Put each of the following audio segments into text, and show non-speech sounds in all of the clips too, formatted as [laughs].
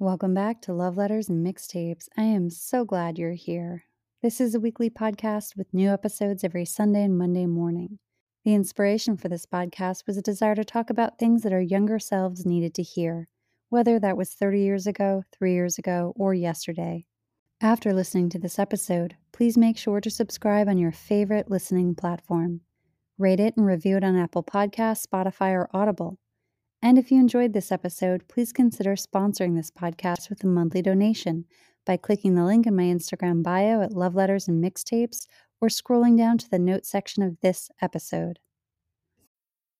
Welcome back to Love Letters and Mixtapes. I am so glad you're here. This is a weekly podcast with new episodes every Sunday and Monday morning. The inspiration for this podcast was a desire to talk about things that our younger selves needed to hear, whether that was 30 years ago, three years ago, or yesterday. After listening to this episode, please make sure to subscribe on your favorite listening platform. Rate it and review it on Apple Podcasts, Spotify, or Audible. And if you enjoyed this episode, please consider sponsoring this podcast with a monthly donation by clicking the link in my Instagram bio at Love Letters and Mixtapes or scrolling down to the notes section of this episode.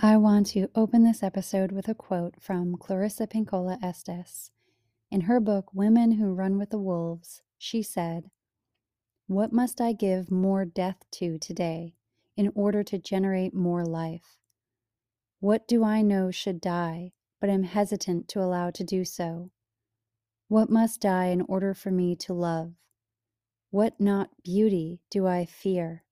I want to open this episode with a quote from Clarissa Pinkola Estes. In her book, Women Who Run with the Wolves, she said, What must I give more death to today in order to generate more life? What do I know should die, but am hesitant to allow to do so? What must die in order for me to love? What not beauty do I fear?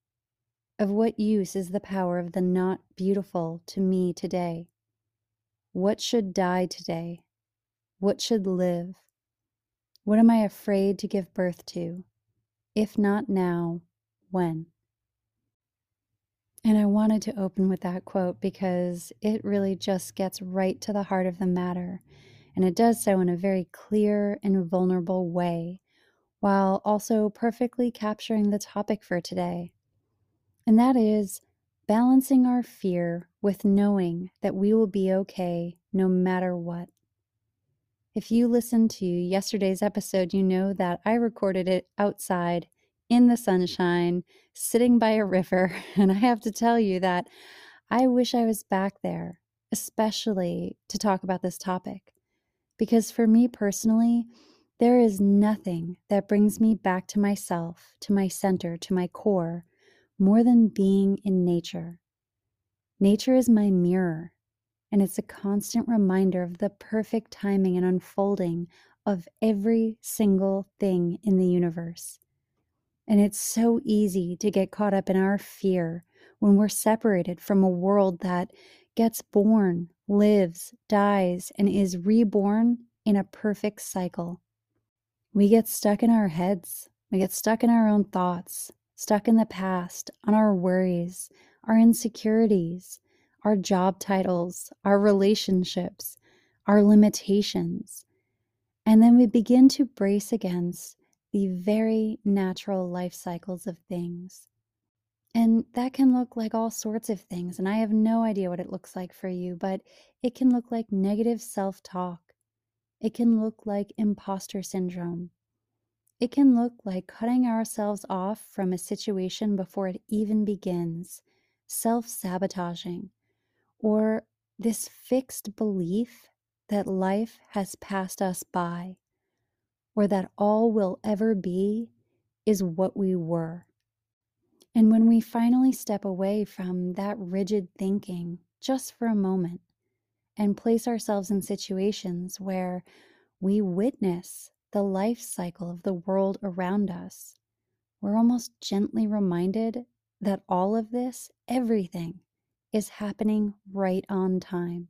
Of what use is the power of the not beautiful to me today? What should die today? What should live? What am I afraid to give birth to? If not now, when? And I wanted to open with that quote because it really just gets right to the heart of the matter. And it does so in a very clear and vulnerable way, while also perfectly capturing the topic for today and that is balancing our fear with knowing that we will be okay no matter what. If you listened to yesterday's episode, you know that I recorded it outside in the sunshine, sitting by a river, [laughs] and I have to tell you that I wish I was back there, especially to talk about this topic. Because for me personally, there is nothing that brings me back to myself, to my center, to my core, more than being in nature. Nature is my mirror, and it's a constant reminder of the perfect timing and unfolding of every single thing in the universe. And it's so easy to get caught up in our fear when we're separated from a world that gets born, lives, dies, and is reborn in a perfect cycle. We get stuck in our heads, we get stuck in our own thoughts, stuck in the past, on our worries, our insecurities, our job titles, our relationships, our limitations. And then we begin to brace against the very natural life cycles of things. And that can look like all sorts of things. And I have no idea what it looks like for you, but it can look like negative self talk. It can look like imposter syndrome. It can look like cutting ourselves off from a situation before it even begins, self sabotaging, or this fixed belief that life has passed us by, or that all we'll ever be is what we were. And when we finally step away from that rigid thinking just for a moment and place ourselves in situations where we witness the life cycle of the world around us, we're almost gently reminded that all of this, everything, is happening right on time.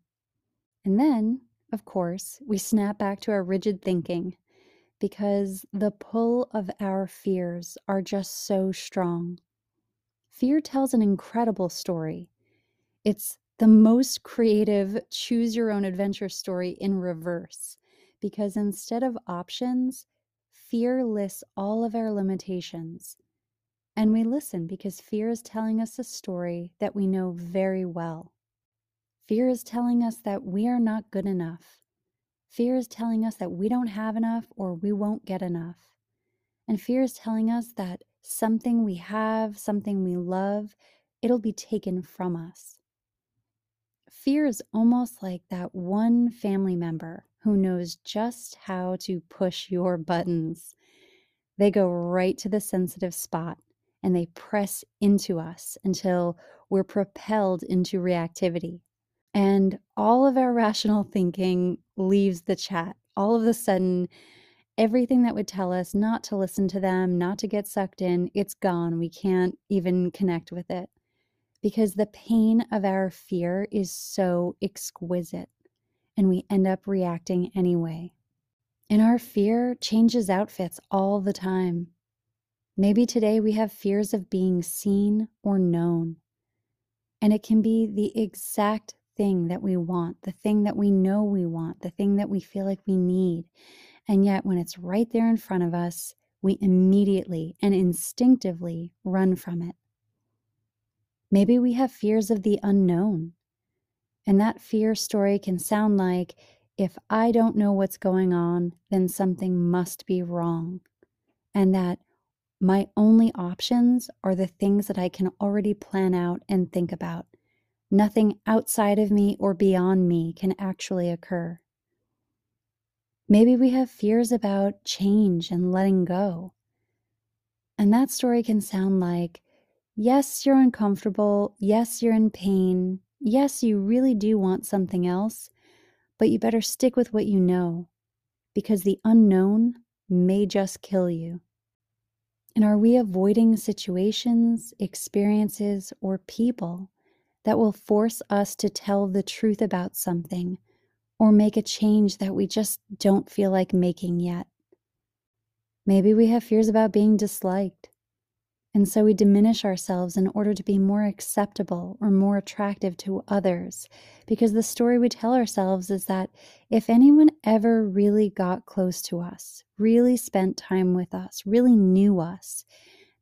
And then, of course, we snap back to our rigid thinking because the pull of our fears are just so strong. Fear tells an incredible story. It's the most creative choose your own adventure story in reverse because instead of options, fear lists all of our limitations. And we listen because fear is telling us a story that we know very well. Fear is telling us that we are not good enough. Fear is telling us that we don't have enough or we won't get enough. And fear is telling us that something we have, something we love, it'll be taken from us. fear is almost like that one family member who knows just how to push your buttons. They go right to the sensitive spot and they press into us until we're propelled into reactivity. And all of our rational thinking leaves the chat. All of a sudden, everything that would tell us not to listen to them, not to get sucked in, it's gone. We can't even connect with it because the pain of our fear is so exquisite and we end up reacting anyway. And our fear changes outfits all the time. Maybe today we have fears of being seen or known. And it can be the exact thing that we want, the thing that we know we want, the thing that we feel like we need. And yet, when it's right there in front of us, we immediately and instinctively run from it. Maybe we have fears of the unknown. And that fear story can sound like if I don't know what's going on, then something must be wrong. And that my only options are the things that I can already plan out and think about. Nothing outside of me or beyond me can actually occur. Maybe we have fears about change and letting go. And that story can sound like Yes, you're uncomfortable. Yes, you're in pain. Yes, you really do want something else, but you better stick with what you know because the unknown may just kill you. And are we avoiding situations, experiences, or people that will force us to tell the truth about something or make a change that we just don't feel like making yet? Maybe we have fears about being disliked and so we diminish ourselves in order to be more acceptable or more attractive to others. Because the story we tell ourselves is that if anyone ever really got close to us, really spent time with us, really knew us,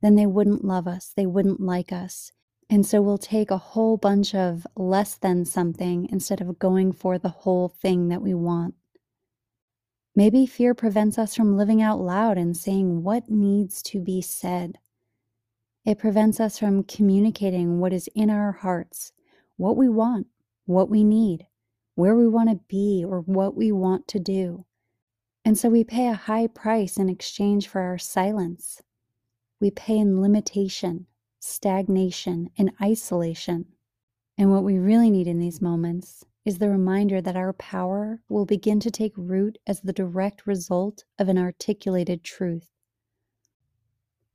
then they wouldn't love us, they wouldn't like us. And so we'll take a whole bunch of less than something instead of going for the whole thing that we want. Maybe fear prevents us from living out loud and saying what needs to be said. It prevents us from communicating what is in our hearts, what we want, what we need, where we want to be, or what we want to do. And so we pay a high price in exchange for our silence. We pay in limitation, stagnation, and isolation. And what we really need in these moments is the reminder that our power will begin to take root as the direct result of an articulated truth.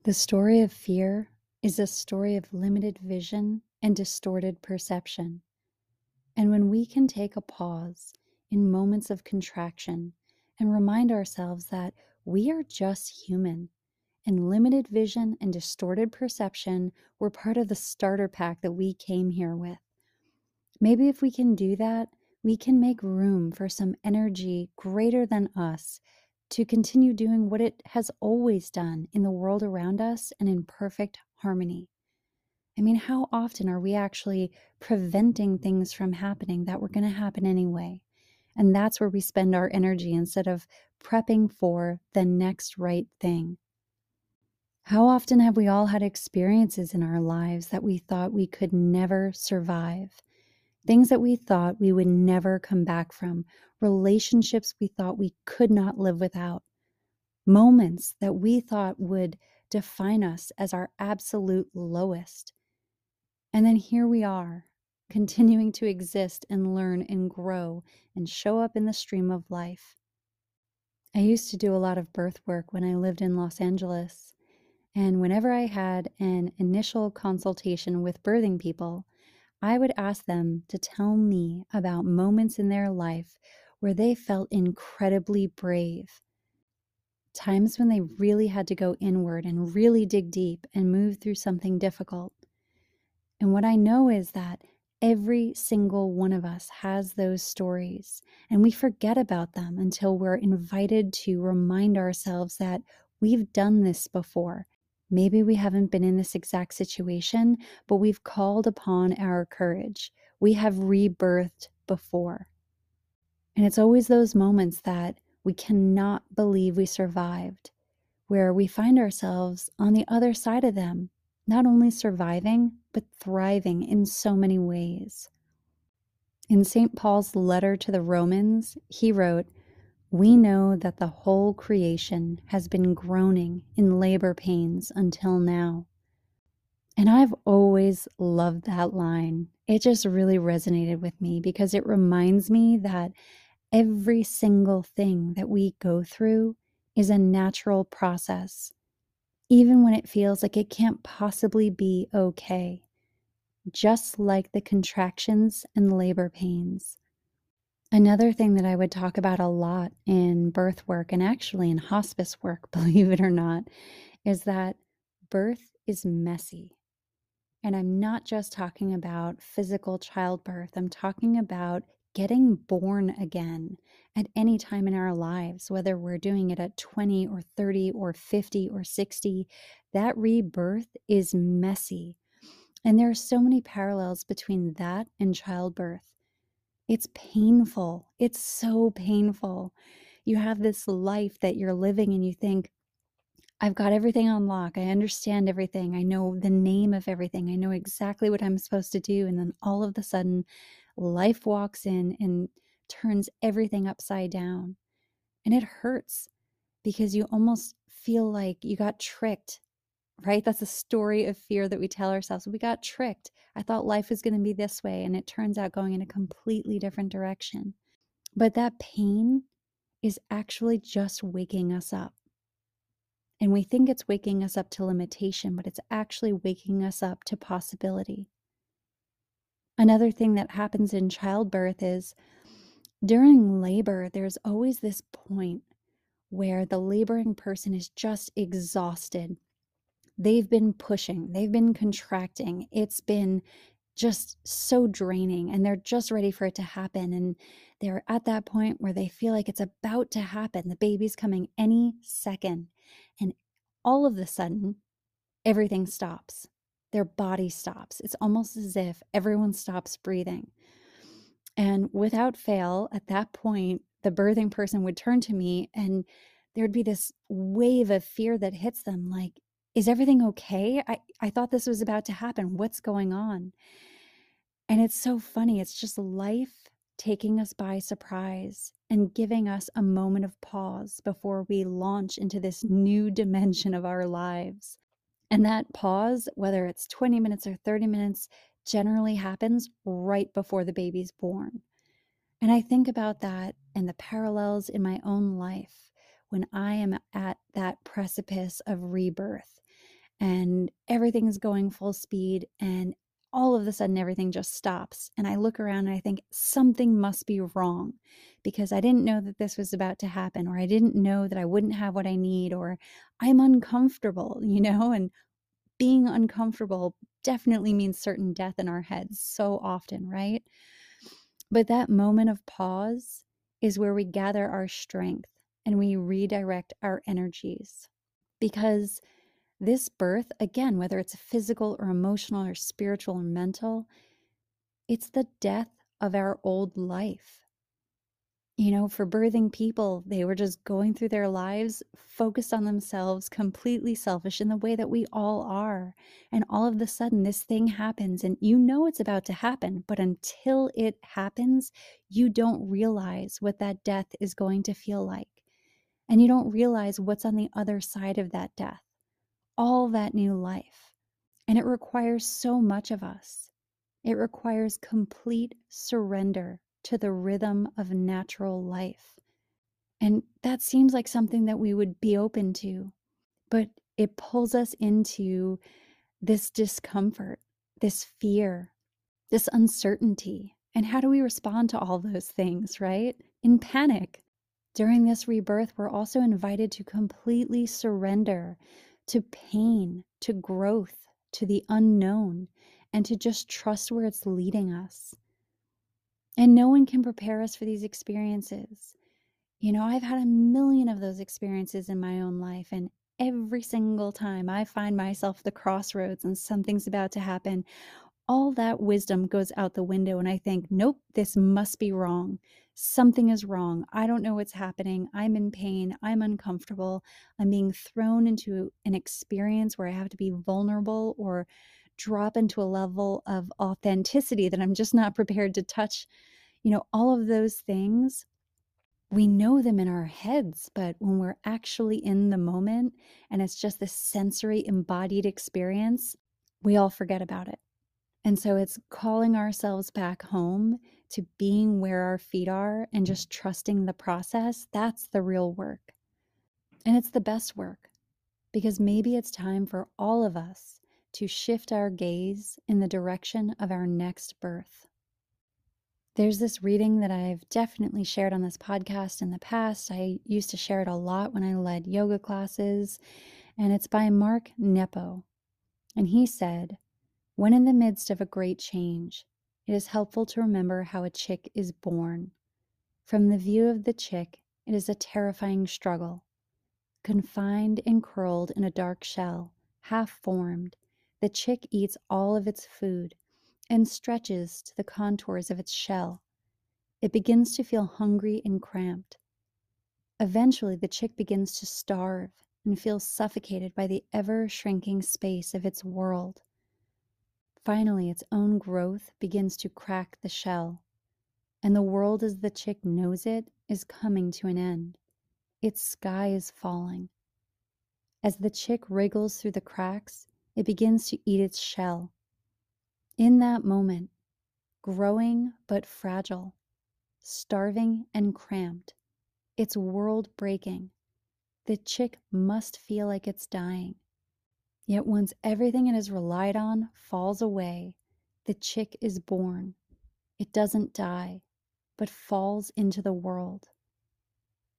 The story of fear is a story of limited vision and distorted perception. And when we can take a pause in moments of contraction and remind ourselves that we are just human and limited vision and distorted perception were part of the starter pack that we came here with. Maybe if we can do that, we can make room for some energy greater than us to continue doing what it has always done in the world around us and in perfect harmony. I mean, how often are we actually preventing things from happening that were going to happen anyway? And that's where we spend our energy instead of prepping for the next right thing. How often have we all had experiences in our lives that we thought we could never survive? Things that we thought we would never come back from, relationships we thought we could not live without, moments that we thought would define us as our absolute lowest. And then here we are, continuing to exist and learn and grow and show up in the stream of life. I used to do a lot of birth work when I lived in Los Angeles. And whenever I had an initial consultation with birthing people, I would ask them to tell me about moments in their life where they felt incredibly brave. Times when they really had to go inward and really dig deep and move through something difficult. And what I know is that every single one of us has those stories, and we forget about them until we're invited to remind ourselves that we've done this before Maybe we haven't been in this exact situation, but we've called upon our courage. We have rebirthed before. And it's always those moments that we cannot believe we survived, where we find ourselves on the other side of them, not only surviving, but thriving in so many ways. In St. Paul's letter to the Romans, he wrote, We know that the whole creation has been groaning in labor pains until now. And I've always loved that line. It just really resonated with me because it reminds me that every single thing that we go through is a natural process, even when it feels like it can't possibly be okay, just like the contractions and labor pains. Another thing that I would talk about a lot in birth work and actually in hospice work, [laughs] believe it or not, is that birth is messy. And I'm not just talking about physical childbirth, I'm talking about getting born again at any time in our lives, whether we're doing it at 20 or 30 or 50 or 60. That rebirth is messy. And there are so many parallels between that and childbirth. It's painful. It's so painful. You have this life that you're living and you think, I've got everything on lock. I understand everything. I know the name of everything. I know exactly what I'm supposed to do. And then all of a sudden, life walks in and turns everything upside down. And it hurts because you almost feel like you got tricked, right? That's a story of fear that we tell ourselves. We got tricked. I thought life was going to be this way, and it turns out going in a completely different direction. But that pain is actually just waking us up. And we think it's waking us up to limitation, but it's actually waking us up to possibility. Another thing that happens in childbirth is during labor, there's always this point where the laboring person is just exhausted. They've been pushing, they've been contracting. It's been just so draining, and they're just ready for it to happen. And they're at that point where they feel like it's about to happen. The baby's coming any second. And all of a sudden, everything stops. Their body stops. It's almost as if everyone stops breathing. And without fail, at that point, the birthing person would turn to me and there'd be this wave of fear that hits them like, is everything okay? I, I thought this was about to happen. What's going on? And it's so funny. It's just life taking us by surprise and giving us a moment of pause before we launch into this new dimension of our lives. And that pause, whether it's 20 minutes or 30 minutes, generally happens right before the baby's born. And I think about that and the parallels in my own life when I am at that precipice of rebirth and everything's going full speed and all of a sudden everything just stops. And I look around and I think something must be wrong because I didn't know that this was about to happen, or I didn't know that I wouldn't have what I need, or I'm uncomfortable, [laughs] you know? And being uncomfortable definitely means certain death in our heads so often, right? But that moment of pause is where we gather our strength and we redirect our energies because this birth, again, whether it's physical or emotional or spiritual or mental, it's the death of our old life. You know, for birthing people, they were just going through their lives focused on themselves, completely selfish in the way that we all are. And all of a sudden, this thing happens, and you know it's about to happen. But until it happens, you don't realize what that death is going to feel like. And you don't realize what's on the other side of that death all that new life. And it requires so much of us. It requires complete surrender to the rhythm of natural life. And that seems like something that we would be open to, but it pulls us into this discomfort, this fear, this uncertainty. And how do we respond to all those things, right? In panic. During this rebirth, we're also invited to completely surrender to pain, to growth, to the unknown, and to just trust where it's leading us. And no one can prepare us for these experiences. You know, I've had a million of those experiences in my own life, and every single time I find myself at the crossroads and something's about to happen, all that wisdom goes out the window, and I think, nope, this must be wrong something is wrong. I don't know what's happening. I'm in pain. I'm uncomfortable. I'm being thrown into an experience where I have to be vulnerable or drop into a level of authenticity that I'm just not [laughs] prepared to touch You know, all of those things, we know them in our heads, but when we're actually in the moment and it's just this sensory embodied experience, we all forget about it. And so it's calling ourselves back home to being where our feet are and just trusting the process. That's the real work. And it's the best work because maybe it's time for all of us to shift our gaze in the direction of our next birth. There's this reading that I've definitely shared on this podcast in the past. I used to share it a lot when I led yoga classes, and it's by Mark Nepo. And he said, When in the midst of a great change, it is helpful to remember how a chick is born. From the view of the chick, it is a terrifying struggle. Confined and curled in a dark shell, half formed, the chick eats all of its food and stretches to the contours of its shell. It begins to feel hungry and cramped. Eventually, the chick begins to starve and feels suffocated by the ever shrinking space of its world. Finally, its own growth begins to crack the shell, and the world as the chick knows it is coming to an end. Its sky is falling. As the chick wriggles through the cracks, it begins to eat its shell. In that moment, growing but fragile, starving and cramped, its world breaking, the chick must feel like it's dying. Yet once everything it has relied on falls away, the chick is born. It doesn't die, but falls into the world.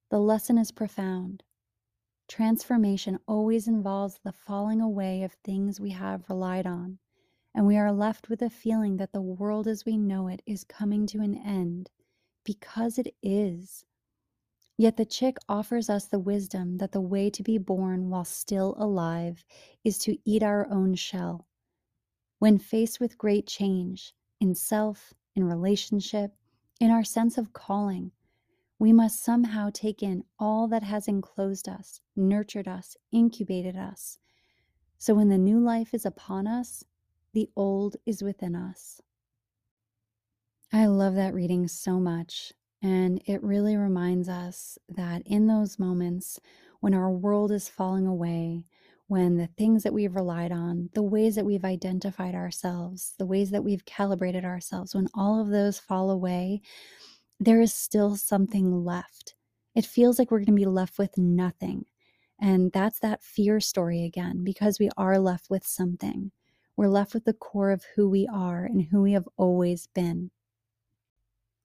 The lesson is profound. Transformation always involves the falling away of things we have relied on, and we are left with a feeling that the world as we know it is coming to an end because it is. Yet the chick offers us the wisdom that the way to be born while still alive is to eat our own shell. When faced with great change in self, in relationship, in our sense of calling, we must somehow take in all that has enclosed us, nurtured us, incubated us. So when the new life is upon us, the old is within us. I love that reading so much. And it really reminds us that in those moments when our world is falling away, when the things that we've relied on, the ways that we've identified ourselves, the ways that we've calibrated ourselves, when all of those fall away, there is still something left. It feels like we're going to be left with nothing. And that's that fear story again, because we are left with something. We're left with the core of who we are and who we have always been.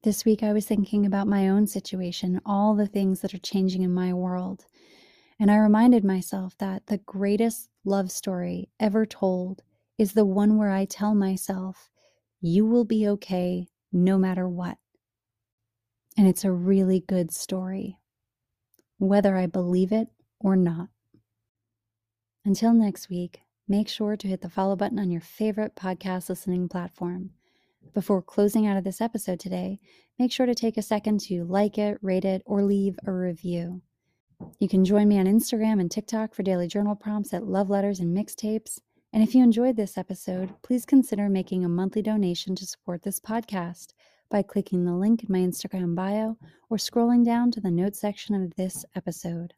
This week, I was thinking about my own situation, all the things that are changing in my world. And I reminded myself that the greatest love story ever told is the one where I tell myself, You will be okay no matter what. And it's a really good story, whether I believe it or not. Until next week, make sure to hit the follow button on your favorite podcast listening platform. Before closing out of this episode today, make sure to take a second to like it, rate it, or leave a review. You can join me on Instagram and TikTok for daily journal prompts at Love Letters and Mixtapes. And if you enjoyed this episode, please consider making a monthly donation to support this podcast by clicking the link in my Instagram bio or scrolling down to the notes section of this episode.